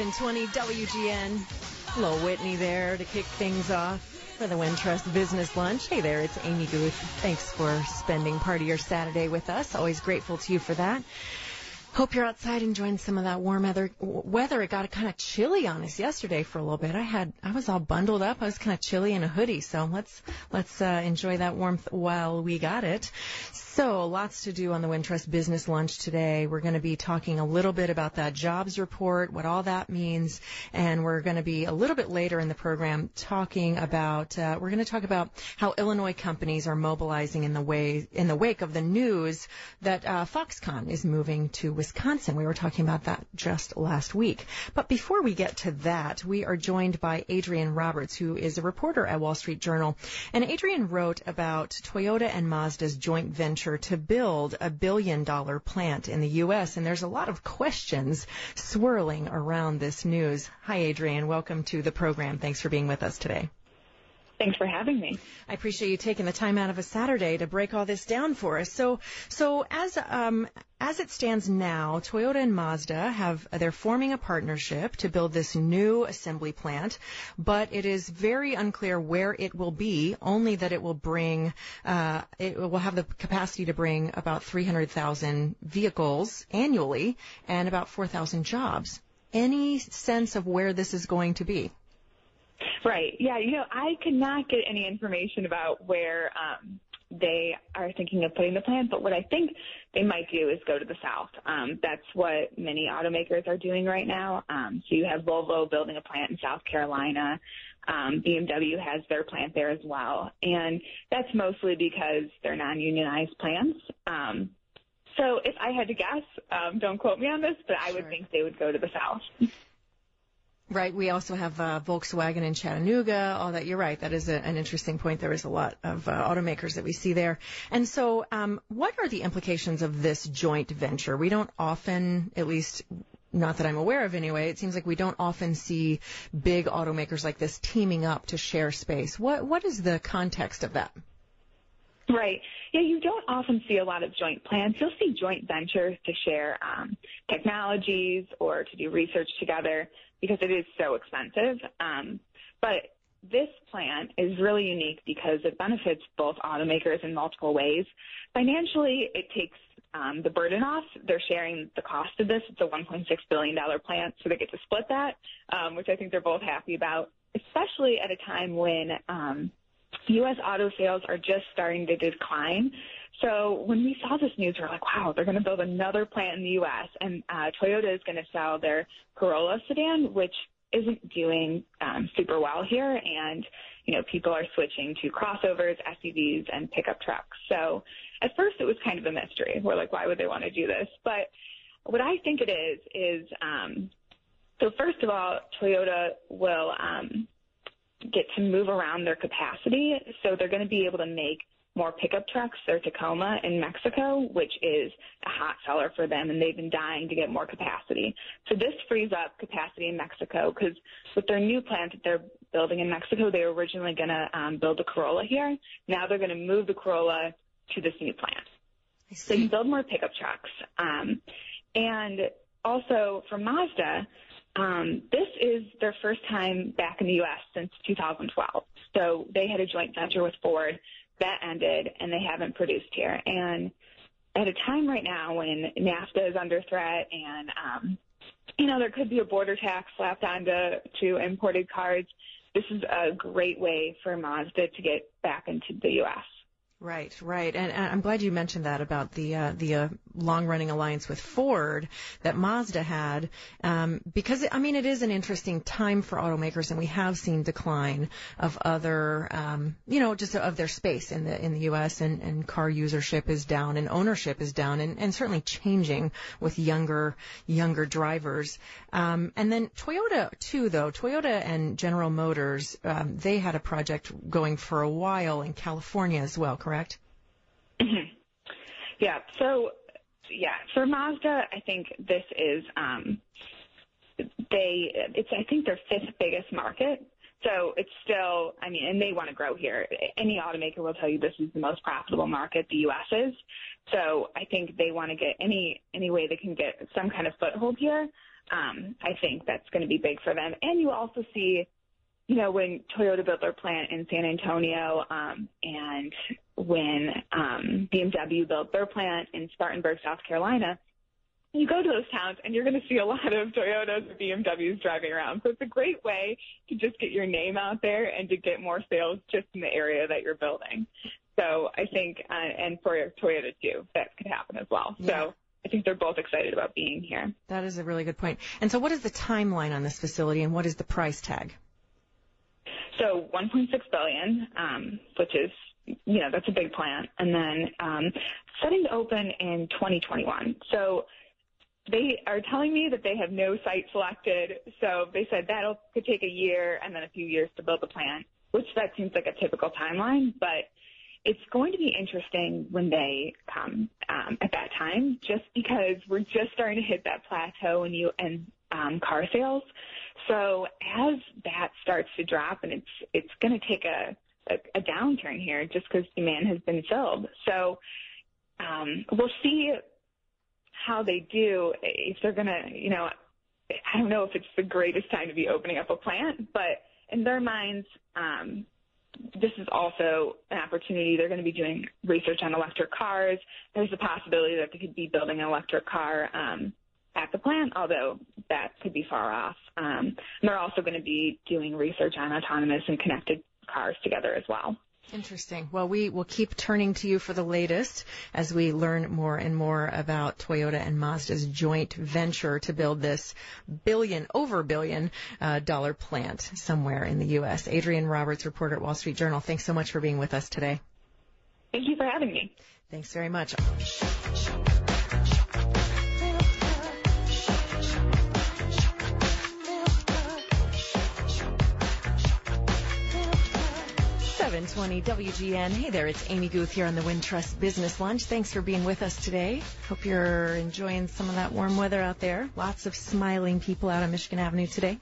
720 WGN. Hello, Whitney there to kick things off for the Wintrust Business Lunch. Hey there, it's Amy Guth. Thanks for spending part of your Saturday with us. Always grateful to you for that. Hope you're outside enjoying some of that warm weather. Weather. It got kind of chilly on us yesterday for a little bit. I had, I was all bundled up. I was kind of chilly in a hoodie. So let's let's uh, enjoy that warmth while we got it. So lots to do on the Wintrust Business Lunch today. We're going to be talking a little bit about that jobs report, what all that means, and we're going to be a little bit later in the program talking about. Uh, we're going to talk about how Illinois companies are mobilizing in the way in the wake of the news that uh, Foxconn is moving to Wisconsin. We were talking about that just last week. But before we get to that, we are joined by Adrienne Roberts, who is a reporter at Wall Street Journal. And Adrian wrote about Toyota and Mazda's joint venture to build a billion dollar plant in the U.S. And there's a lot of questions swirling around this news. Hi, Adrian. Welcome to the program. Thanks for being with us today. Thanks for having me. I appreciate you taking the time out of a Saturday to break all this down for us. So, so as um, as it stands now, Toyota and Mazda have they're forming a partnership to build this new assembly plant, but it is very unclear where it will be. Only that it will bring uh, it will have the capacity to bring about 300,000 vehicles annually and about 4,000 jobs. Any sense of where this is going to be? Right. Yeah. You know, I could not get any information about where um, they are thinking of putting the plant, but what I think they might do is go to the south. Um, that's what many automakers are doing right now. Um, so you have Volvo building a plant in South Carolina. Um, BMW has their plant there as well, and that's mostly because they're non-unionized plants. Um, so if I had to guess, um, don't quote me on this, but I would think they would go to the south. Right. We also have uh, Volkswagen in Chattanooga. All that. You're right. That is a, an interesting point. There is a lot of uh, automakers that we see there. And so, um, what are the implications of this joint venture? We don't often, at least not that I'm aware of anyway, it seems like we don't often see big automakers like this teaming up to share space. What What is the context of that? Right. Yeah, you don't often see a lot of joint plans. You'll see joint ventures to share um, technologies or to do research together because it is so expensive. Um, but this plant is really unique because it benefits both automakers in multiple ways. Financially, it takes um, the burden off. They're sharing the cost of this. It's a $1.6 billion plant, so they get to split that, um, which I think they're both happy about, especially at a time when um, U.S. auto sales are just starting to decline. So when we saw this news, we are like, wow, they're going to build another plant in the U.S. and uh, Toyota is going to sell their Corolla sedan, which isn't doing um, super well here, and you know people are switching to crossovers, SUVs, and pickup trucks. So at first it was kind of a mystery. We're like, why would they want to do this? But what I think it is is um, so first of all, Toyota will um, get to move around their capacity, so they're going to be able to make more pickup trucks, their Tacoma in Mexico, which is a hot seller for them, and they've been dying to get more capacity. So this frees up capacity in Mexico because with their new plant that they're building in Mexico, they were originally going to um, build a Corolla here. Now they're going to move the Corolla to this new plant. So you build more pickup trucks. Um, and also for Mazda, um, this is their first time back in the U.S. since 2012. So they had a joint venture with Ford that ended and they haven't produced here. And at a time right now when NAFTA is under threat and, um, you know, there could be a border tax slapped onto to imported cars, this is a great way for Mazda to get back into the U.S. Right, right, and, and, I'm glad you mentioned that about the uh, the uh, long-running alliance with Ford that Mazda had, um, because I mean it is an interesting time for automakers, and we have seen decline of other, um, you know, just of their space in the in the U.S. and, and car usership is down, and ownership is down, and, and certainly changing with younger younger drivers. Um, and then Toyota too, though Toyota and General Motors, um, they had a project going for a while in California as well. Correct? Mm-hmm. Yeah. So, yeah, for Mazda, I think this is um, they. It's I think their fifth biggest market. So it's still, I mean, and they want to grow here. Any automaker will tell you this is the most profitable market the U.S. is. So I think they want to get any any way they can get some kind of foothold here. Um, I think that's going to be big for them. And you also see, you know, when Toyota built their plant in San Antonio, um, and when um, BMW built their plant in Spartanburg, South Carolina, you go to those towns and you're going to see a lot of Toyotas or BMWs driving around. So it's a great way to just get your name out there and to get more sales just in the area that you're building. So I think, uh, and for Toyota too, that could happen as well. Yeah. So I think they're both excited about being here. That is a really good point. And so what is the timeline on this facility and what is the price tag? So 1.6 billion, um, which is you know that's a big plant, and then um, setting to open in 2021. So they are telling me that they have no site selected. So they said that'll could take a year and then a few years to build the plant, which that seems like a typical timeline. But it's going to be interesting when they come um, at that time, just because we're just starting to hit that plateau in you and um, car sales. So as that starts to drop, and it's it's going to take a, a a downturn here, just because demand has been filled. So um, we'll see how they do, if they're going to, you know, I don't know if it's the greatest time to be opening up a plant, but in their minds, um, this is also an opportunity. They're going to be doing research on electric cars. There's a possibility that they could be building an electric car um, at the plant, although that could be far off. Um, and they're also going to be doing research on autonomous and connected cars together as well. Interesting. Well, we will keep turning to you for the latest as we learn more and more about Toyota and Mazda's joint venture to build this billion, over billion uh, dollar plant somewhere in the U.S. Adrienne Roberts, reporter at Wall Street Journal. Thanks so much for being with us today. Thank you for having me. Thanks very much. 720 WGN. Hey there, it's Amy Guth here on the Wintrust Business Lunch. Thanks for being with us today. Hope you're enjoying some of that warm weather out there. Lots of smiling people out on Michigan Avenue today.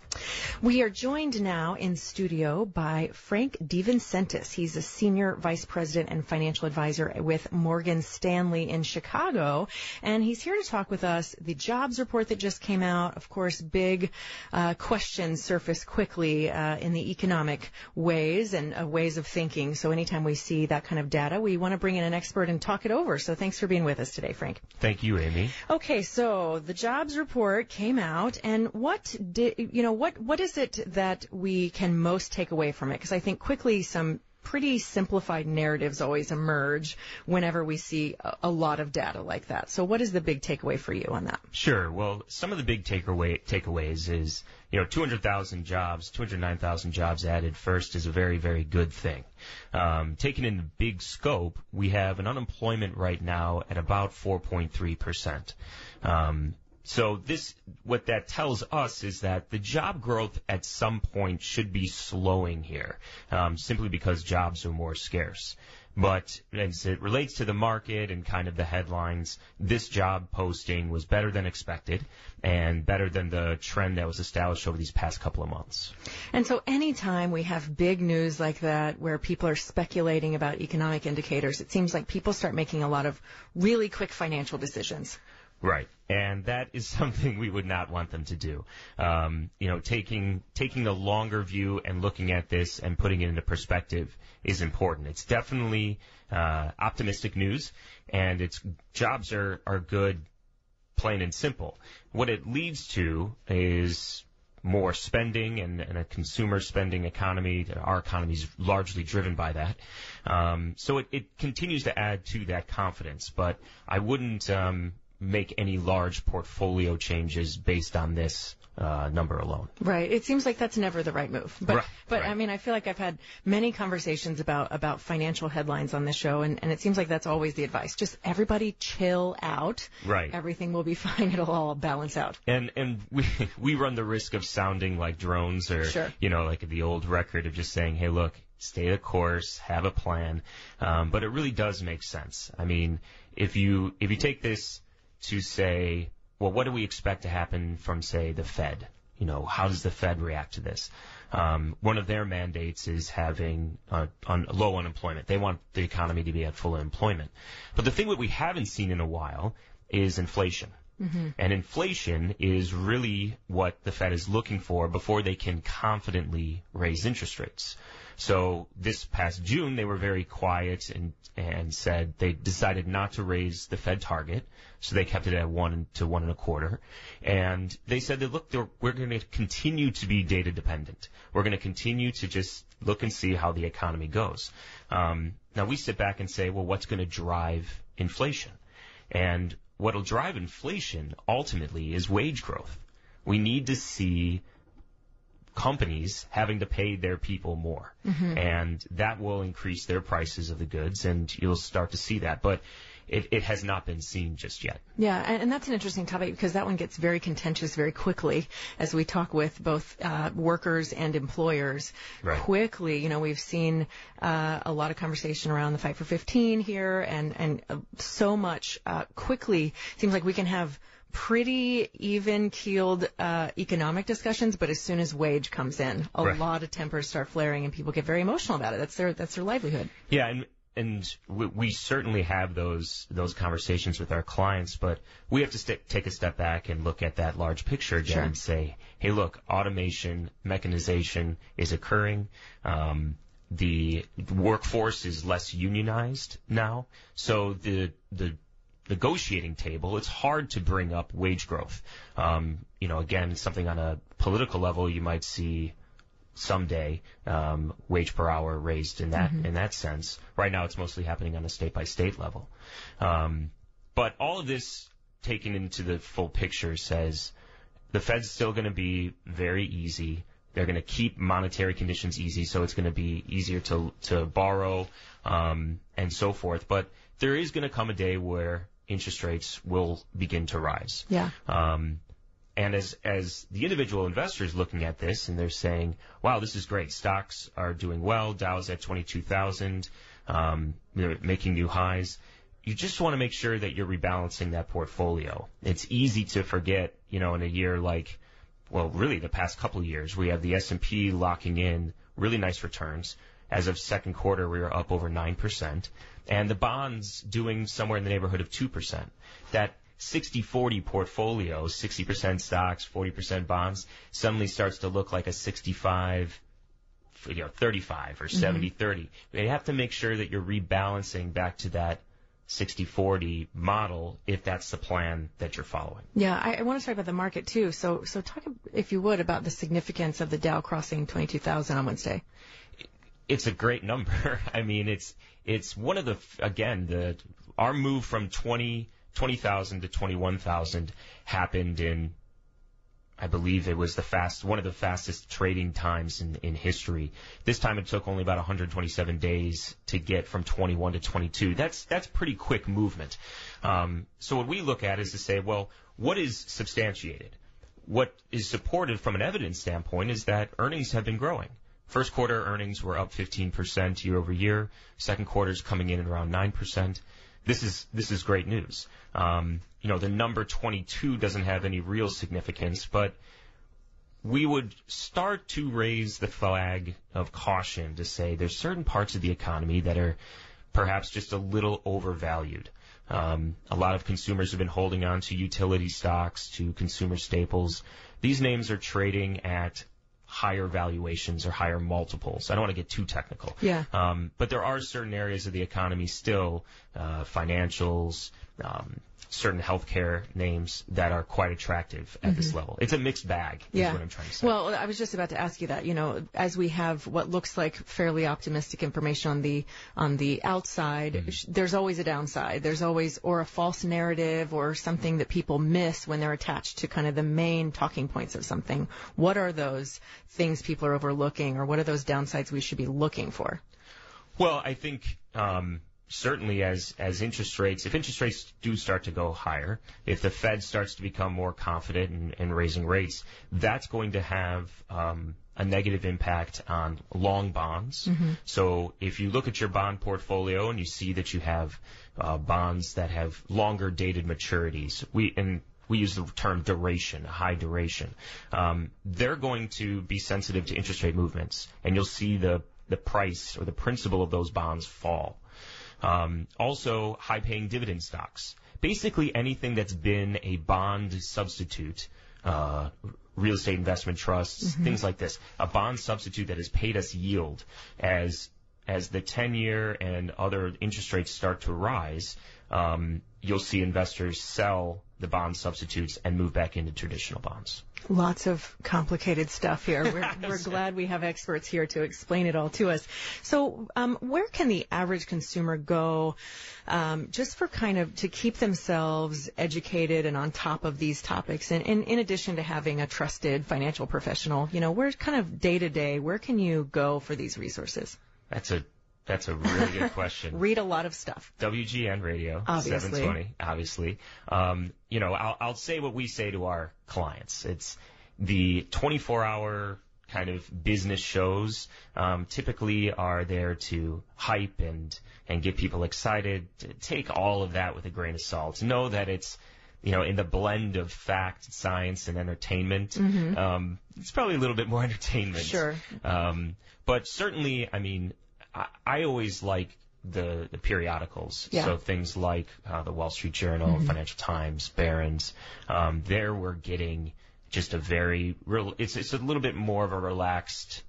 We are joined now in studio by Frank DeVincentis. He's a senior vice president and financial advisor with Morgan Stanley in Chicago, and he's here to talk with us. The jobs report that just came out, of course, big uh, questions surface quickly uh, in the economic ways and uh, ways of thinking. So anytime we see that kind of data, we want to bring in an expert and talk it over. So thanks for being with us today, Frank. Thank you, Amy. Okay, so the jobs report came out, and what did you know? What what is it that we can most take away from it? Because I think quickly some pretty simplified narratives always emerge whenever we see a, a, lot of data like that. So what is the big takeaway for you on that? Sure. Well, some of the big takeaway takeaways is, you know, 200,000 jobs, 209,000 jobs added first is a very, very good thing. Um, taken in the big scope, we have an unemployment right now at about 4.3 percent. Um, so this, what that tells us is that the job growth at some point should be slowing here, um, simply because jobs are more scarce. But as it relates to the market and kind of the headlines, this job posting was better than expected and better than the trend that was established over these past couple of months. And so anytime we have big news like that where people are speculating about economic indicators, it seems like people start making a lot of really quick financial decisions. Right, and that is something we would not want them to do. Um, you know, taking taking a longer view and looking at this and putting it into perspective is important. It's definitely uh, optimistic news, and its jobs are are good, plain and simple. What it leads to is more spending and, and, a consumer spending economy. Our economy is largely driven by that. Um, so it, it, continues to add to that confidence, but I wouldn't um, make any large portfolio changes based on this uh, number alone. Right. It seems like that's never the right move. But right, but right. I mean, I feel like I've had many conversations about about financial headlines on this show, and, and it seems like that's always the advice. Just everybody chill out. Right. Everything will be fine. It'll all balance out. And and we we run the risk of sounding like drones or sure. you know like the old record of just saying, hey, look, stay the course, have a plan. Um, but it really does make sense. I mean, if you if you take this to say, well, what do we expect to happen from, say, the Fed? you know, how does the Fed react to this? Um, one of their mandates is having uh, un- low unemployment. They want the economy to be at full employment. But the thing that we haven't seen in a while is inflation. Mm-hmm. And inflation is really what the Fed is looking for before they can confidently raise interest rates. So this past June, they were very quiet and, and said they decided not to raise the Fed target. So they kept it at one to one and a quarter. And they said that, look, we're going to continue to be data dependent. We're going to continue to just look and see how the economy goes. Um, now we sit back and say, well, what's going to drive inflation? And what'll drive inflation ultimately is wage growth. We need to see companies having to pay their people more. Mm-hmm. And that will increase their prices of the goods and you'll start to see that. But it, it has not been seen just yet. Yeah, and, and, that's an interesting topic because that one gets very contentious very quickly as we talk with both uh, workers and employers. Right. Quickly, you know, we've seen uh, a lot of conversation around the fight for 15 here, and and uh, so much uh, quickly seems like we can have pretty even keeled uh, economic discussions, but as soon as wage comes in, a right. lot of tempers start flaring and people get very emotional about it. That's their that's their livelihood. Yeah, and and we, we certainly have those those conversations with our clients, but we have to st- take a step back and look at that large picture again sure. and say, hey, look, automation, mechanization is occurring. Um, the workforce is less unionized now, so the the negotiating table, it's hard to bring up wage growth. Um, you know, again, something on a political level, you might see someday um, wage per hour raised in that mm-hmm. in that sense. Right now, it's mostly happening on a state by state level. Um, but all of this taken into the full picture says the Fed's still going to be very easy. They're going to keep monetary conditions easy, so it's going to be easier to to borrow um, and so forth. But there is going to come a day where interest rates will begin to rise. Yeah. Um, and as as the individual investors looking at this and they're saying, "Wow, this is great. Stocks are doing well. Dow's at 22,000, um, they're making new highs." You just want to make sure that you're rebalancing that portfolio. It's easy to forget, you know, in a year like, well, really the past couple of years, we have the S&P locking in really nice returns. As of second quarter, we were up over 9% and the bonds doing somewhere in the neighborhood of 2%. That 60-40 portfolio, 60% stocks, 40% bonds, suddenly starts to look like a 65, you know, 35 or 70-30. Mm-hmm. You have to make sure that you're rebalancing back to that 60-40 model if that's the plan that you're following. Yeah, I, I, want to talk about the market too. So, so talk, if you would, about the significance of the Dow crossing 22,000 on Wednesday. It's a great number. I mean, it's it's one of the again the our move from 20 20,000 to 21,000 happened in I believe it was the fast one of the fastest trading times in in history. This time it took only about 127 days to get from 21 to 22. That's that's pretty quick movement. Um, so what we look at is to say, well, what is substantiated? What is supported from an evidence standpoint is that earnings have been growing. First quarter earnings were up 15% year over year. Second quarter's coming in at around 9%. This is this is great news. Um, you know, the number 22 doesn't have any real significance, but we would start to raise the flag of caution to say there's certain parts of the economy that are perhaps just a little overvalued. Um, a lot of consumers have been holding on to utility stocks, to consumer staples. These names are trading at higher valuations or higher multiples. I don't want to get too technical. Yeah. Um, but there are certain areas of the economy still, uh, financials, um, certain healthcare names that are quite attractive at mm-hmm. this level. It's a mixed bag, yeah. what I'm trying to say. Well, I was just about to ask you that. You know, as we have what looks like fairly optimistic information on the on the outside, mm-hmm. there's always a downside. There's always or a false narrative or something that people miss when they're attached to kind of the main talking points of something. What are those things people are overlooking, or what are those downsides we should be looking for? Well, I think um, certainly as as interest rates, if interest rates do start to go higher, if the Fed starts to become more confident in, in raising rates, that's going to have um, a negative impact on long bonds. Mm-hmm. So if you look at your bond portfolio and you see that you have uh, bonds that have longer dated maturities, we and we use the term duration, high duration. Um, they're going to be sensitive to interest rate movements, and you'll see the the price or the principal of those bonds fall. Um, also, high-paying dividend stocks. Basically, anything that's been a bond substitute, uh, real estate investment trusts, mm-hmm. things like this. A bond substitute that has paid us yield as as the 10-year and other interest rates start to rise. Um, you'll see investors sell the bond substitutes and move back into traditional bonds. Lots of complicated stuff here. We're, we're glad we have experts here to explain it all to us. So, um, where can the average consumer go, um, just for kind of to keep themselves educated and on top of these topics? And, and in addition to having a trusted financial professional, you know, where kind of day to day, where can you go for these resources? That's a that's a really good question. Read a lot of stuff. WGN Radio, obviously. 720, obviously. Um, you know, I'll, I'll say what we say to our clients. It's the 24 hour kind of business shows um, typically are there to hype and and get people excited. Take all of that with a grain of salt. Know that it's you know in the blend of fact, science, and entertainment. Mm-hmm. Um, it's probably a little bit more entertainment. Sure. Um, but certainly, I mean, I, I always like the, the periodicals. Yeah. So things like uh, the Wall Street Journal, mm-hmm. Financial Times, Barron's. Um, there we're getting just a very real. It's it's a little bit more of a relaxed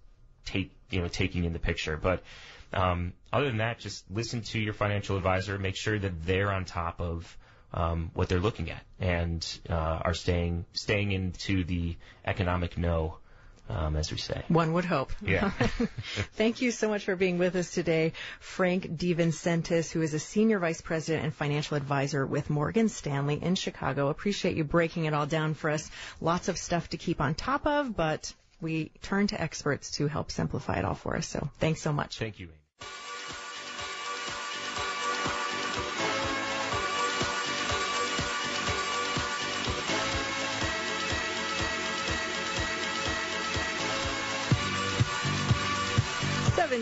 take, you know, taking in the picture. But um, other than that, just listen to your financial advisor. Make sure that they're on top of um, what they're looking at and uh, are staying staying into the economic know um, as we say. One would hope. Yeah. Thank you so much for being with us today, Frank DeVincentis, who is a senior vice president and financial advisor with Morgan Stanley in Chicago. Appreciate you breaking it all down for us. Lots of stuff to keep on top of, but we turn to experts to help simplify it all for us. So thanks so much. Thank you.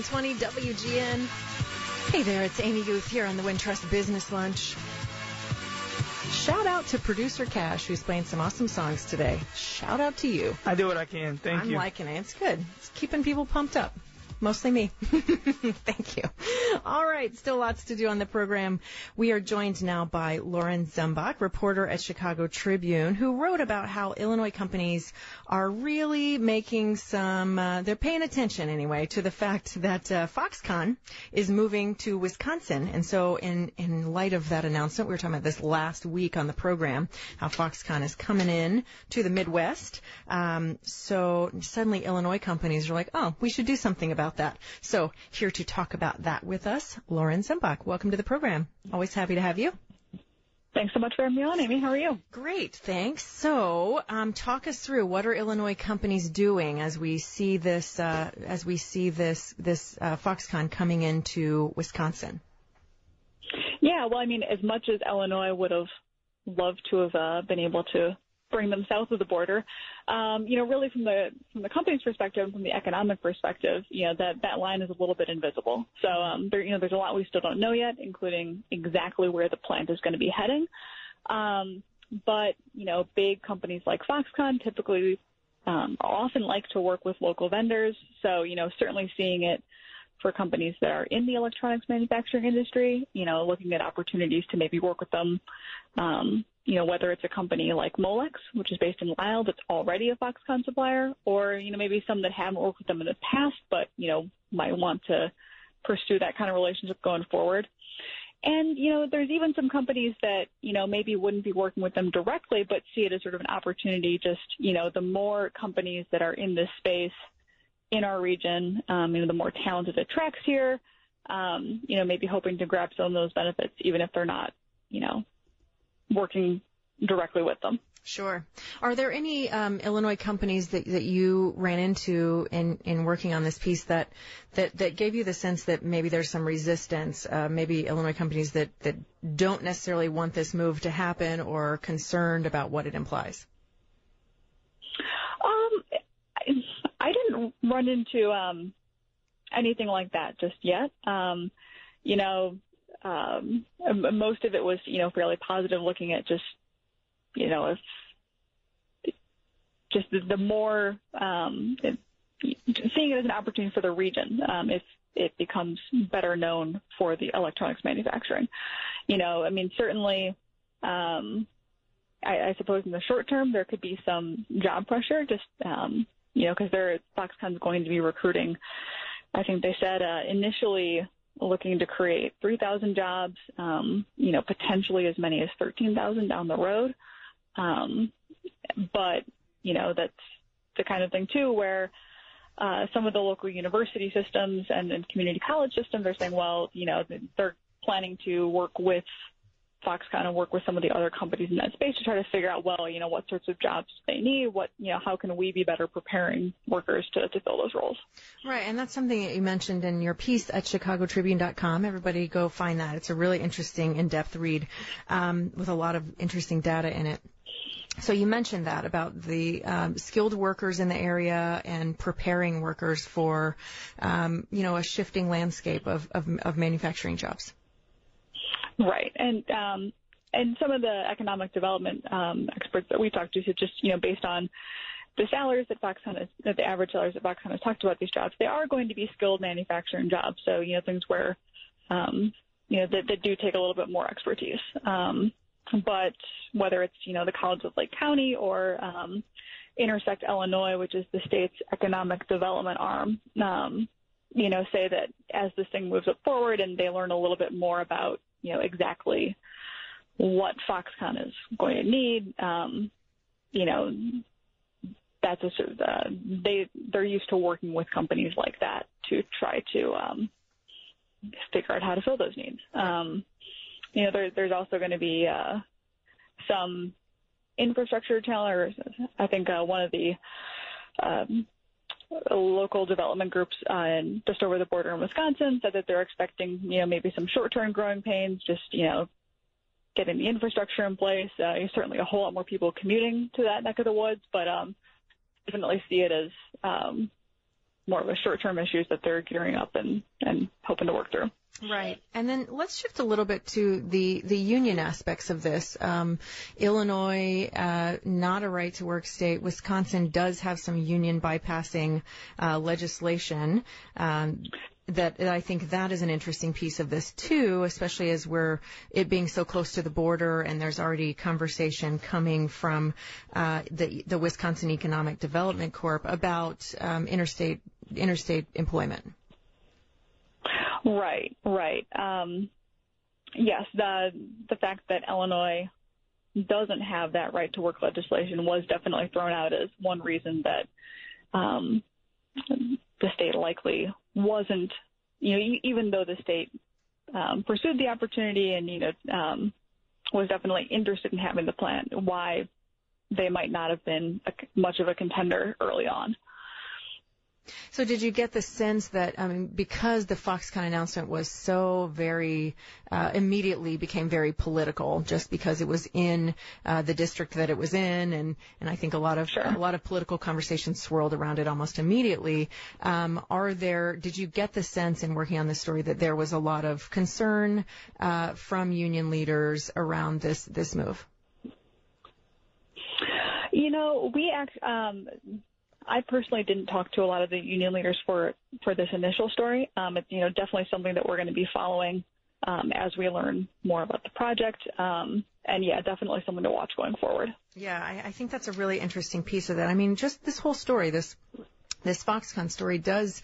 720 WGN. Hey there, it's Amy Guth here on the Wintrust Business Lunch. Shout out to producer Cash, who's playing some awesome songs today. Shout out to you. I do what I can. Thank I'm you. I'm liking it. It's good. It's keeping people pumped up mostly me. Thank you. All right, still lots to do on the program. We are joined now by Lauren Zumbach, reporter at Chicago Tribune, who wrote about how Illinois companies are really making some, uh, they're paying attention anyway to the fact that uh, Foxconn is moving to Wisconsin. And so in, in light of that announcement, we were talking about this last week on the program, how Foxconn is coming in to the Midwest. Um, so suddenly Illinois companies are like, oh, we should do something about about that. So here to talk about that with us, Lauren Zumbach. Welcome to the program. Always happy to have you. Thanks so much for having me on, Amy. How are you? Great, thanks. So, um, talk us through what are Illinois companies doing as we see this uh, as we see this this uh, Foxconn coming into Wisconsin. Yeah, well, I mean, as much as Illinois would have loved to have uh, been able to bring them south of the border. Um, you know, really from the from the company's perspective, and from the economic perspective, you know that that line is a little bit invisible. So um, there, you know, there's a lot we still don't know yet, including exactly where the plant is going to be heading. Um, but you know, big companies like Foxconn typically um, often like to work with local vendors. So you know, certainly seeing it for companies that are in the electronics manufacturing industry, you know, looking at opportunities to maybe work with them, um, you know, whether it's a company like Molex, which is based in Lisle, that's already a Foxconn supplier, or, you know, maybe some that haven't worked with them in the past, but, you know, might want to pursue that kind of relationship going forward. And, you know, there's even some companies that, you know, maybe wouldn't be working with them directly, but see it as sort of an opportunity. Just, you know, the more companies that are in this space in our region, um, you know, the more talented it attracts here, um, you know, maybe hoping to grab some of those benefits, even if they're not, you know, working directly with them. Sure. Are there any um, Illinois companies that, that you ran into in, in working on this piece that, that, that gave you the sense that maybe there's some resistance, uh, maybe Illinois companies that, that don't necessarily want this move to happen or are concerned about what it implies? Um, I didn't run into um, anything like that just yet. Um, you know, um, most of it was, you know, fairly positive looking at just you know, if just the, the more um, it, seeing it as an opportunity for the region, um, if it becomes better known for the electronics manufacturing. You know, I mean, certainly, um, I, I suppose in the short term there could be some job pressure, just um, you know, because Foxconn's going to be recruiting. I think they said uh, initially looking to create 3,000 jobs, um, you know, potentially as many as 13,000 down the road. Um, but you know, that's the kind of thing too where uh, some of the local university systems and, and community college systems are saying, well, you know, they're planning to work with Foxconn and work with some of the other companies in that space to try to figure out, well, you know, what sorts of jobs they need, what, you know, how can we be better preparing workers to, to fill those roles. Right, and that's something that you mentioned in your piece at ChicagoTribune.com. Everybody go find that. It's a really interesting, in-depth read um, with a lot of interesting data in it. So you mentioned that about the um, skilled workers in the area and preparing workers for, um, you know, a shifting landscape of, of, of manufacturing jobs. Right, and um, and some of the economic development um, experts that we talked to said just you know based on the salaries that Foxconn has, the average salaries that Foxconn has talked about these jobs, they are going to be skilled manufacturing jobs. So you know things where um, you know that, that do take a little bit more expertise. Um, but whether it's you know the College of Lake County or um, Intersect Illinois, which is the state's economic development arm, um, you know, say that as this thing moves up forward and they learn a little bit more about you know exactly what Foxconn is going to need, um, you know, that's a sort of uh, they they're used to working with companies like that to try to um, figure out how to fill those needs. Um, you know, there, there's also going to be uh, some infrastructure challenges. I think uh, one of the um, local development groups uh, just over the border in Wisconsin said that they're expecting, you know, maybe some short-term growing pains, just you know, getting the infrastructure in place. Uh, certainly a whole lot more people commuting to that neck of the woods, but um, definitely see it as um, more of a short-term issues that they're gearing up and, and hoping to work through. Right. And then let's shift a little bit to the, the union aspects of this. Um, Illinois, uh, not a right to work state. Wisconsin does have some union bypassing uh, legislation. Um, that I think that is an interesting piece of this too, especially as we're it being so close to the border and there's already conversation coming from uh, the the Wisconsin Economic Development Corp about um, interstate interstate employment. Right, right. Um, yes, the the fact that Illinois doesn't have that right to work legislation was definitely thrown out as one reason that um, the state likely wasn't, you know, even though the state um, pursued the opportunity and you know um, was definitely interested in having the plant, why they might not have been a, much of a contender early on. So did you get the sense that, I mean, because the Foxconn announcement was so very, uh, immediately became very political just because it was in, uh, the district that it was in and, and I think a lot of, sure. a lot of political conversations swirled around it almost immediately. Um, are there, did you get the sense in working on this story that there was a lot of concern, uh, from union leaders around this, this move? You know, we act, um, I personally didn't talk to a lot of the union leaders for for this initial story. Um, it's you know definitely something that we're going to be following um, as we learn more about the project. Um, and yeah, definitely something to watch going forward. Yeah, I, I think that's a really interesting piece of that. I mean, just this whole story, this this Foxconn story does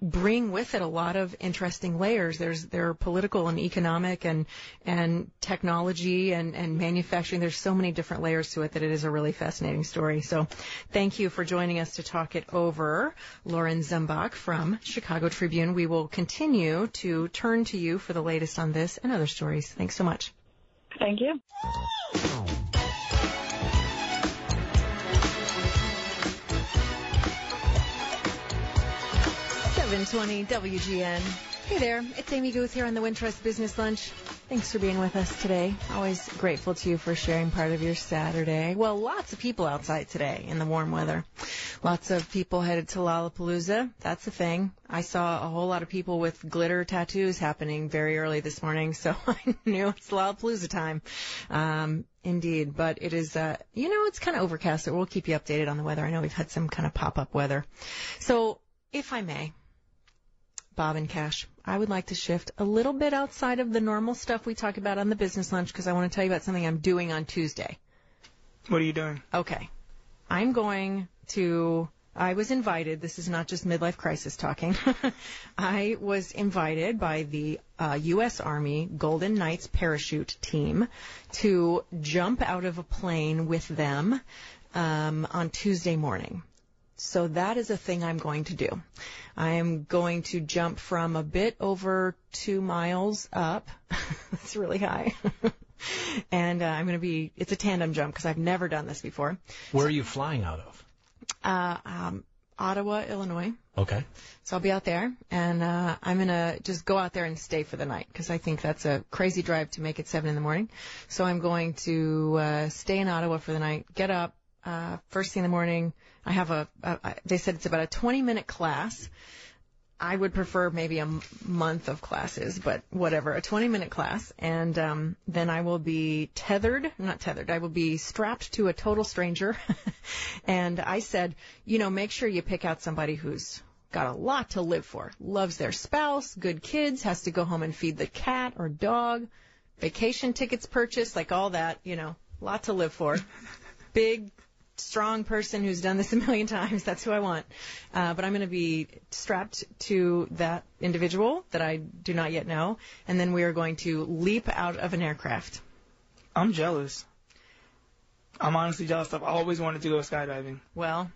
bring with it a lot of interesting layers. There's there are political and economic and and technology and and manufacturing. There's so many different layers to it that it is a really fascinating story. So, thank you for joining us to talk it over, Lauren Zumbach from Chicago Tribune. We will continue to turn to you for the latest on this and other stories. Thanks so much. Thank you. 720 WGN. Hey there, it's Amy Guth here on the Wintrust Business Lunch. Thanks for being with us today. Always grateful to you for sharing part of your Saturday. Well, lots of people outside today in the warm weather. Lots of people headed to Lollapalooza. That's a thing. I saw a whole lot of people with glitter tattoos happening very early this morning, so I knew it's Lollapalooza time. Um, indeed, but it is, uh, you know, it's kind of overcast, so we'll keep you updated on the weather. I know we've had some kind of pop-up weather. So, if I may, Bob and Cash. I would like to shift a little bit outside of the normal stuff we talk about on the business lunch because I want to tell you about something I'm doing on Tuesday. What are you doing? Okay. I'm going to, I was invited, this is not just midlife crisis talking. I was invited by the uh, U.S. Army Golden Knights parachute team to jump out of a plane with them um, on Tuesday morning. So that is a thing I'm going to do. I am going to jump from a bit over two miles up. That's really high. and uh, I'm going to be, it's a tandem jump because I've never done this before. Where are you flying out of? Uh, um, Ottawa, Illinois. Okay. So I'll be out there, and uh, I'm gonna just go out there and stay for the night because I think that's a crazy drive to make it seven in the morning. So I'm going to uh, stay in Ottawa for the night, get up uh, first thing in the morning. I have a, a, they said it's about a 20 minute class. I would prefer maybe a m- month of classes, but whatever, a 20 minute class. And um, then I will be tethered, not tethered, I will be strapped to a total stranger. and I said, you know, make sure you pick out somebody who's got a lot to live for, loves their spouse, good kids, has to go home and feed the cat or dog, vacation tickets purchased, like all that, you know, lot to live for. Big strong person who's done this a million times. That's who I want. Uh, but I'm going to be strapped to that individual that I do not yet know, and then we are going to leap out of an aircraft. I'm jealous. I'm honestly jealous. I've always wanted to go skydiving. Well,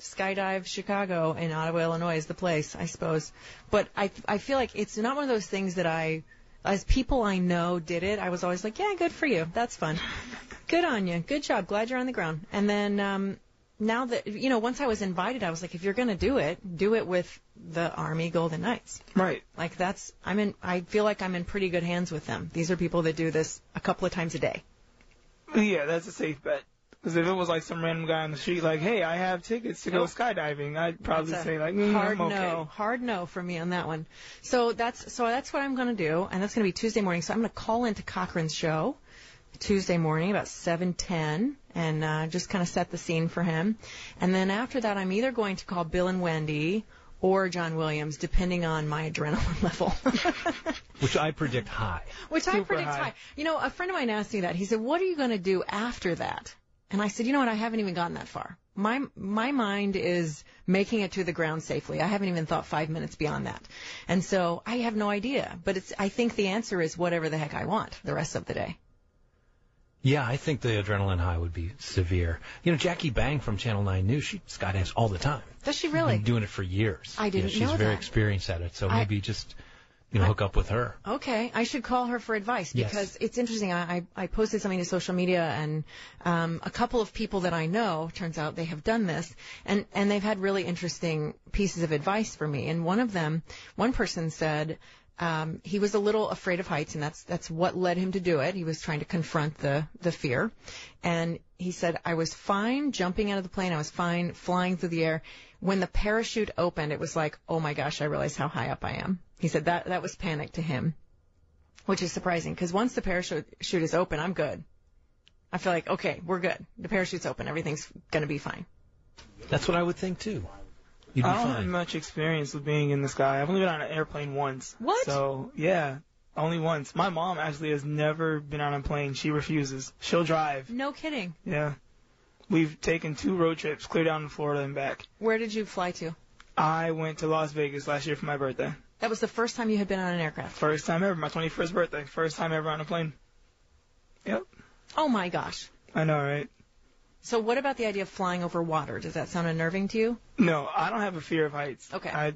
Skydive Chicago in Ottawa, Illinois is the place, I suppose. But I I feel like it's not one of those things that I as people I know did it, I was always like, yeah, good for you. That's fun. good on you. Good job. Glad you're on the ground. And then um, now that you know, once I was invited, I was like, if you're going to do it, do it with the Army Golden Knights. Right. Like that's I'm in. I feel like I'm in pretty good hands with them. These are people that do this a couple of times a day. Yeah, that's a safe bet. Because if it was like some random guy on the street, like, hey, I have tickets to Nope. go skydiving, I'd probably say like, mm, hard I'm okay. no, hard no for me on that one. So that's so that's what I'm going to do, and that's going to be Tuesday morning. So I'm going to call into Cochran's show Tuesday morning about 7:10, and uh, just kind of set the scene for him. And then after that, I'm either going to call Bill and Wendy or John Williams, depending on my adrenaline level. Which I predict high. Which I predict high. high. You know, a friend of mine asked me that. He said, "What are you going to do after that?" And I said, "You know what? I haven't even gotten that far. My my mind is making it to the ground safely. I haven't even thought 5 minutes beyond that. And so, I have no idea, but it's I think the answer is whatever the heck I want the rest of the day. Yeah, I think the adrenaline high would be severe. You know, Jackie Bange from Channel 9 News, she skydives all the time. Does she Been really? doing it for years. I didn't yeah, she's know very that. experienced at it, so I- maybe just you know hook up with her. Okay, I should call her for advice Yes. because it's interesting. I, I, I posted something to social media, and um, a couple of people that I know, turns out they have done this, and and they've had really interesting pieces of advice for me. And one of them, one person said. Um, he was a little afraid of heights, and that's that's what led him to do it. He was trying to confront the the fear, and he said, "I was fine jumping out of the plane. I was fine flying through the air. When the parachute opened, it was like, oh my gosh, I realized how high up I am." He said that that was panic to him which is surprising because once the parachute is open, I'm good. I feel like okay, we're good. The parachute's open, everything's gonna be fine. That's what I would think too. You'd be I don't have much experience with being in the sky. I've only been on an airplane once. What? So yeah, only once. My mom actually has never been on a plane. She refuses. She'll drive. No kidding. Yeah. We've taken two road trips, clear down to Florida and back. Where did you fly to? I went to Las Vegas last year for my birthday. That was the first time you had been on an aircraft. First time ever, my 21st birthday. First time ever on a plane. Yep. Oh my gosh. I know, right? So what about the idea of flying over water? Does that sound unnerving to you? No, I don't have a fear of heights. Okay. I,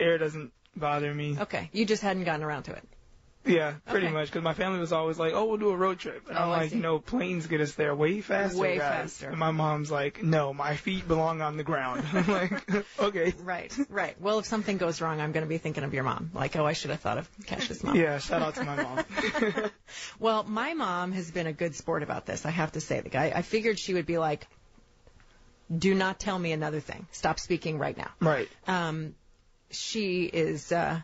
air doesn't bother me. Okay, you just hadn't gotten around to it. Yeah, pretty Okay. much. Because my family was always like, "Oh, we'll do a road trip," and Oh, I'm like, see. "You know, planes get us there way faster, Way guys." faster. And my mom's like, "No, my feet belong on the ground." I'm like, "Okay." Right, right. Well, if something goes wrong, I'm going to be thinking of your mom. Like, oh, I should have thought of Kesh's mom. Yeah, shout out to my mom. Well, my mom has been a good sport about this. I have to say, the guy. I figured she would be like, "Do not tell me another thing. Stop speaking right now." right. Um, she is. Uh,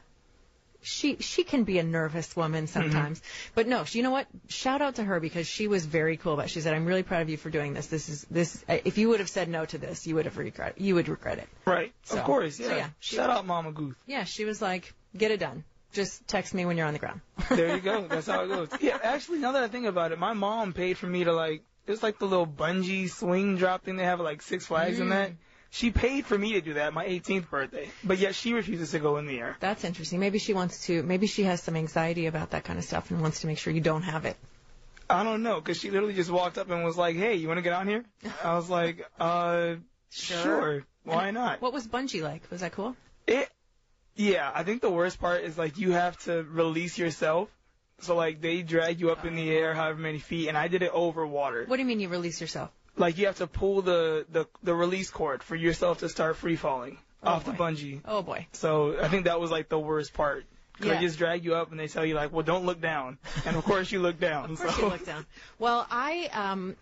she she can be a nervous woman sometimes, but no, she, you know what? Shout out to her because she was very cool about. It. She said, "I'm really proud of you for doing this. This is this. If you would have said no to this, you would have regret. You would regret it." Right. So- of course. Yeah. so Yeah. she- shout out Mama Goose. Yeah, she was like, "Get it done. Just text me when you're on the ground." There you go. That's how it goes. Yeah, actually, now that I think about it, my mom paid for me to like. It's like the little bungee swing drop thing they have like Six Flags and Mm. that. She paid for me to do that my 18th birthday, but yet she refuses to go in the air. That's interesting. Maybe she wants to. Maybe she has some anxiety about that kind of stuff and wants to make sure you don't have it. I don't know, because she literally just walked up and was like, "Hey, you want to get on here?" I was like, "Uh, Sure. sure. Why not?" What was bungee like? Was that cool? It, yeah, I think the worst part is like you have to release yourself. So like they drag you up in the air however many feet, and I did it over water. What do you mean you release yourself? Like you have to pull the the, the release cord for yourself to start free falling Oh, off boy. the bungee. Oh boy. So I think that was like the worst part. Yeah. They just drag you up and they tell you like, well, don't look down, and of course you look down. Of course so you look down. Well, I, um,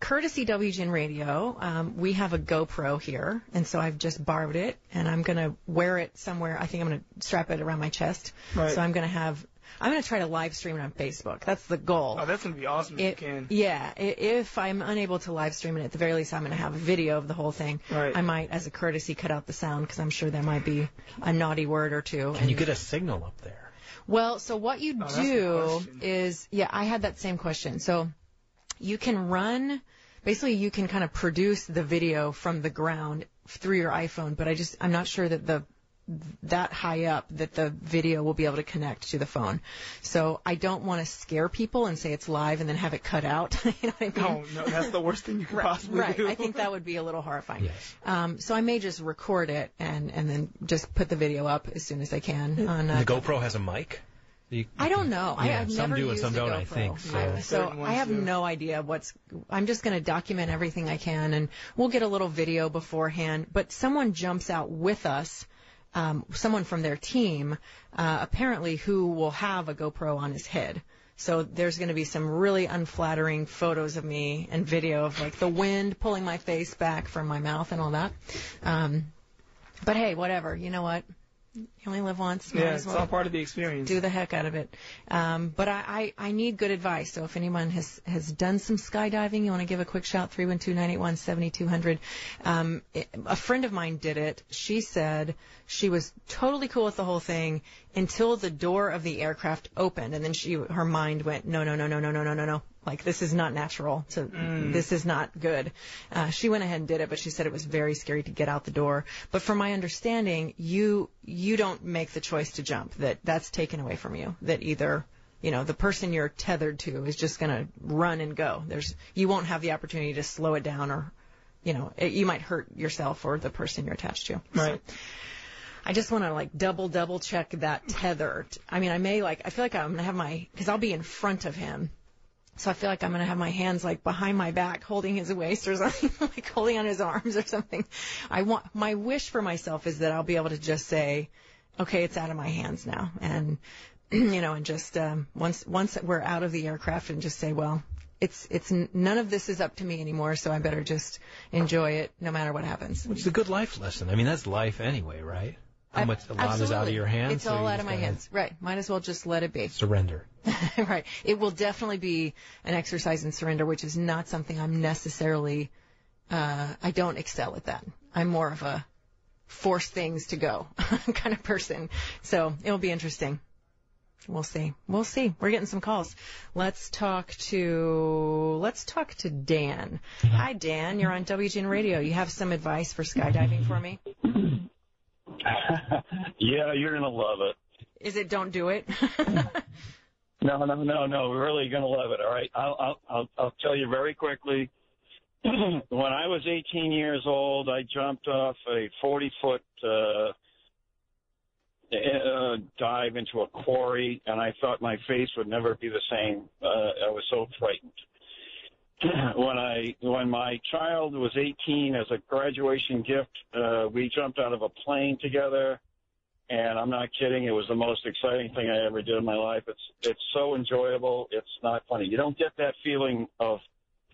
courtesy WGN Radio, um, we have a GoPro here, and so I've just borrowed it, and I'm gonna wear it somewhere. I think I'm gonna strap it around my chest. Right. So I'm gonna have, I'm gonna try to live stream it on Facebook. That's the goal. oh, that's gonna be awesome if It- you can. Yeah, if I'm unable to live stream it, at the very least, I'm going to have a video of the whole thing. Right. I might, as a courtesy, cut out the sound because I'm sure there might be a naughty word or two. Can you get a signal up there? Well, so what you Oh, do is, yeah, I had that same question. So you can run, basically, you can kind of produce the video from the ground through your iPhone, but I just, I'm not sure that the that high up that the video will be able to connect to the phone. So I don't want to scare people and say it's live and then have it cut out. you know what I mean? No, no, that's the worst thing you could possibly right. do. I think that would be a little horrifying. Yes. Um, so I may just record it and, and then just put the video up as soon as I can. On, uh, the GoPro has a mic. You- I don't know. I, Yeah, I've some never do and some don't, I think, so- I, so I have do. no idea what's. I'm just going to document everything I can, and we'll get a little video beforehand. But someone jumps out with us. Um, someone from their team, uh, apparently, who will have a GoPro on his head. So there's going to be some really unflattering photos of me and video of like the wind pulling my face back from my mouth and all that. Um, but hey, whatever. You know what? You only live once. Yeah, it's well all part of the experience. do the heck out of it. Um, but I, I, I need good advice. So if anyone has, has done some skydiving, you want to give a quick shout, 312-981-7200. Um, it, a friend of mine did it. She said she was totally cool with the whole thing until the door of the aircraft opened. And then she, her mind went, no, no, no, no, no, no, no, no, no. Like this is not natural. So this is not good. Uh, she went ahead and did it, but she said it was very scary to get out the door. But from my understanding, you you don't make the choice to jump. That that's taken away from you. That either you know the person you're tethered to is just going to run and go. There's you won't have the opportunity to slow it down or you know it, you might hurt yourself or the person you're attached to. So- Right. I just want to like double double check that tether. I mean, I may like I feel like I'm gonna have my because I'll be in front of him, so I feel like I'm gonna have my hands like behind my back, holding his waist or something, like holding on his arms or something. I want my wish for myself is that I'll be able to just say, okay, it's out of my hands now, and you know, and just um, once once we're out of the aircraft and just say, well. It's it's none of this is up to me anymore, so I better just enjoy it no matter what happens. Which is a good life lesson. I mean, that's life anyway, right? How much a lot is out of Absolutely. your hands. It's so all out of my gotta hands. Right. Might as well just let it be. Surrender. right. It will definitely be an exercise in surrender, which is not something I'm necessarily, uh, I don't excel at that. I'm more of a force things to go kind of person. So it'll be interesting. We'll see. We'll see. We're getting some calls. Let's talk to, let's talk to Dan. Hi, Dan. You're on WGN Radio. You have some advice for skydiving for me? yeah, you're gonna love it. Is it don't do it? No, no, no, no. We're really gonna love it. All right, I'll I'll I'll, tell you very quickly. when I was 18 years old, I jumped off a 40 foot uh, uh, dive into a quarry, and I thought my face would never be the same. Uh, I was so frightened. when I when my child was 18 as a graduation gift, uh, we jumped out of a plane together, and I'm not kidding. It was the most exciting thing I ever did in my life. It's it's so enjoyable. It's not funny. You don't get that feeling of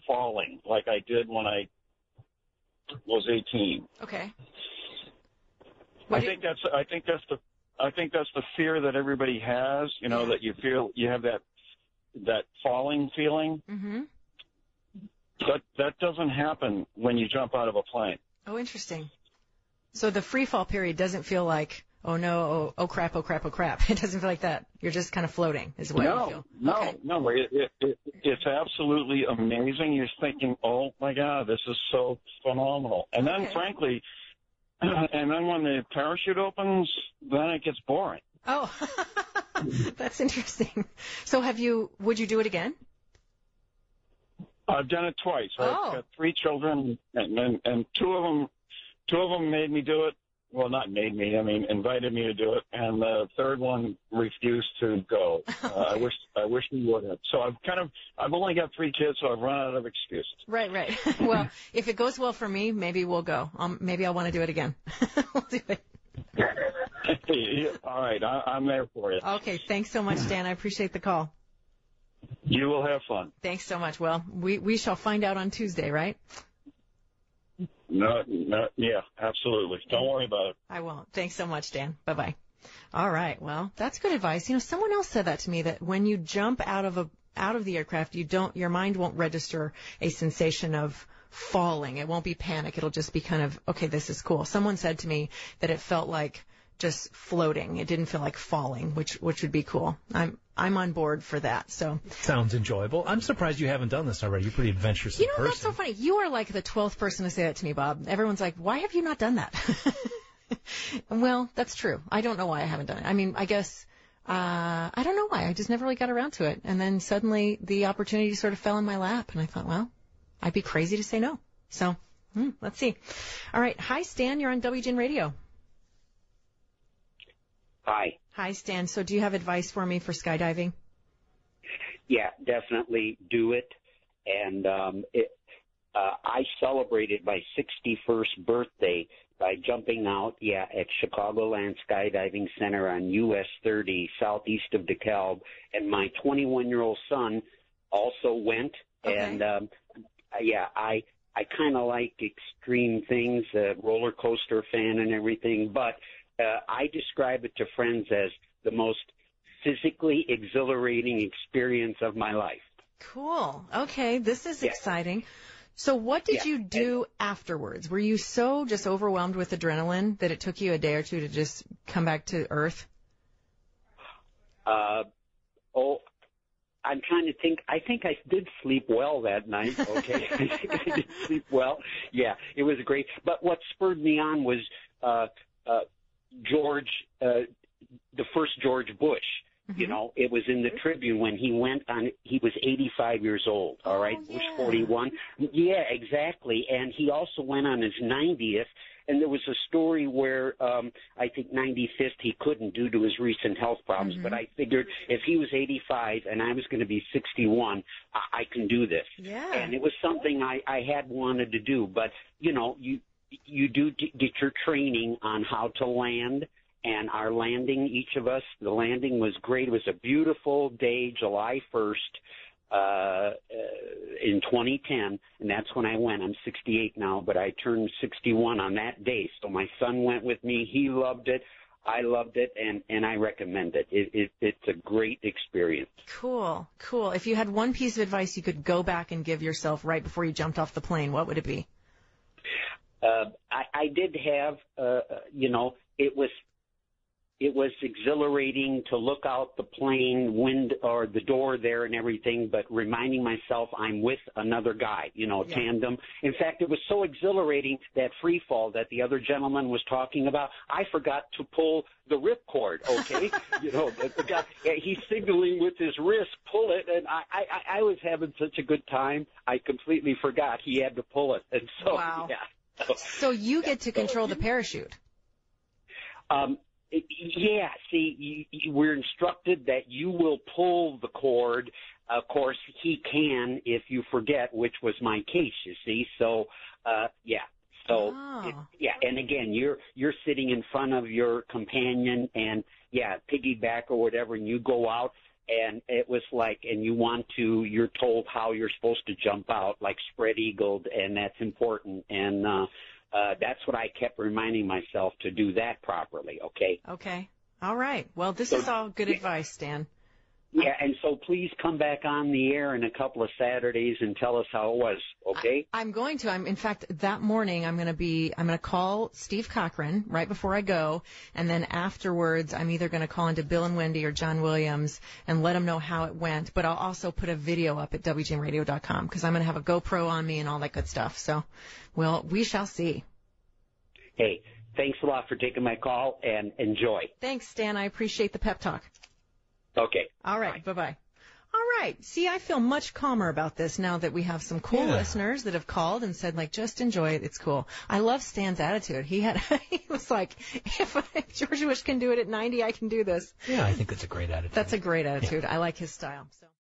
falling like I did when I was 18. Okay. I What do think that's I think that's the I think that's the fear that everybody has. You know Yeah. that you feel you have that that falling feeling. mm-hmm. That that doesn't happen when you jump out of a plane. Oh, interesting. So the free fall period doesn't feel like, oh no, oh, oh crap, oh crap, oh crap. It doesn't feel like that. You're just kind of floating, is what you no, feel. no, Okay. no. It, it, it, it's absolutely amazing. You're thinking, oh my God, this is so phenomenal. And then, Okay. frankly, and then when the parachute opens, then it gets boring. Oh, that's interesting. So have you? Would you do it again? I've done it twice. Oh. I've got three children, and, and and two of them, two of them made me do it. Well, not made me. I mean, invited me to do it, and the third one refused to go. Uh, I wish I wish he would have. So I've kind of I've only got three kids, so I've run out of excuses. Right, right. well, if it goes well for me, maybe we'll go. Um, maybe I'll want to do it again. we'll do it. All right, I, I'm there for you. Okay. Thanks so much, Dan. I appreciate the call. You will have fun. Thanks so much. Well, we we shall find out on Tuesday, right? No, no, yeah, absolutely. Don't worry about it. I won't. Thanks so much, Dan. Bye bye. All right. Well, that's good advice. You know, someone else said that to me that when you jump out of a out of the aircraft, you don't your mind won't register a sensation of falling. It won't be panic. It'll just be kind of okay. This is cool. Someone said to me that it felt like just floating. It didn't feel like falling, which which would be cool. I'm I'm on board for that. So Sounds enjoyable. I'm surprised you haven't done this already. You're pretty adventurous You know, person. that's so funny. You are like the 12th person to say that to me, Bob. Everyone's like, why have you not done that? well, that's true. I don't know why I haven't done it. I mean, I guess, uh, I don't know why. I just never really got around to it. And then suddenly the opportunity sort of fell in my lap and I thought, well, I'd be crazy to say no. So, hmm, let's see. All right. Hi, Stan. You're on WGN Radio. Hi. Hi, Stan. So do you have advice for me for skydiving? Yeah, definitely do it. And um, it, uh, I celebrated my 61st birthday by jumping out, yeah, at Chicagoland Skydiving Center on US 30, southeast of DeKalb. And my 21 year old son also went. Okay. And um, yeah, I I kind of like extreme things, uh, roller coaster fan and everything. But uh, I describe it to friends as the most physically exhilarating experience of my life. Cool. Okay, this is Yeah. exciting. So what did Yeah. you do afterwards? Were you so just overwhelmed with adrenaline that it took you a day or two to just come back to earth? Uh, oh, I'm trying to think. I think I did sleep well that night. Okay, I think I did sleep well. Yeah, it was great. But what spurred me on was uh, uh, George, uh, the first George Bush. You know, it was in the Tribune when he went on. He was 85 years old. All right, Bush 41. Yeah, exactly. And he also went on his 90th. And there was a story where um, I think 95th he couldn't due to his recent health problems. But I figured if he was 85 and I was going to be 61, I, I can do this. Yeah. And it was something I, I had wanted to do. But you know, you you do t- get your training on how to land. And our landing, each of us, the landing was great. It was a beautiful day, July 1st, uh, uh, in 2010, and that's when I went. I'm 68 now, but I turned 61 on that day. So my son went with me. He loved it. I loved it, and and I recommend it. It, it it's a great experience. Cool. Cool. If you had one piece of advice you could go back and give yourself right before you jumped off the plane, what would it be? Uh, I, I did have, uh, uh, you know, it was it was exhilarating to look out the plane wind or the door there and everything, but reminding myself I'm with another guy, you know, Yeah. tandem. In fact, it was so exhilarating that free fall that the other gentleman was talking about. I forgot to pull the ripcord. Okay, you know, the, the guy he's signaling with his wrist, pull it, and I, I I was having such a good time. I completely forgot he had to pull it, and so Wow. yeah. So, you get to control the parachute. um, Yeah, see, you, you, we're instructed that you will pull the cord. Of course, he can if you forget, which was my case. You see, so uh, yeah. So Oh. it, yeah, and again, you're you're sitting in front of your companion, and yeah, piggyback or whatever, and you go out, and it was like, and you want to, you're told how you're supposed to jump out, like spread eagled, and that's important, and uh, uh, that's what I kept reminding myself to do that properly. Okay. Okay. All right. Well, this So- is all good yeah. advice, Stan. Yeah, and so please come back on the air in a couple of Saturdays and tell us how it was. Okay. I'm going to. I'm in fact that morning. I'm going to be. I'm going to call Steve Cochran right before I go, and then afterwards, I'm either going to call into Bill and Wendy or John Williams and let them know how it went. But I'll also put a video up at wgnradio.com because I'm going to have a GoPro on me and all that good stuff. So, well, we shall see. Hey, thanks a lot for taking my call and enjoy. Thanks, Stan. I appreciate the pep talk. Okay. All right. Bye bye. All right. See, I feel much calmer about this now that we have some cool Yeah. listeners that have called and said, like, just enjoy it. It's cool. I love Stan's attitude. He had, he was like, if, if George Bush can do it at 90, I can do this. Yeah, I think that's a great attitude. That's a great attitude. I like his style. So.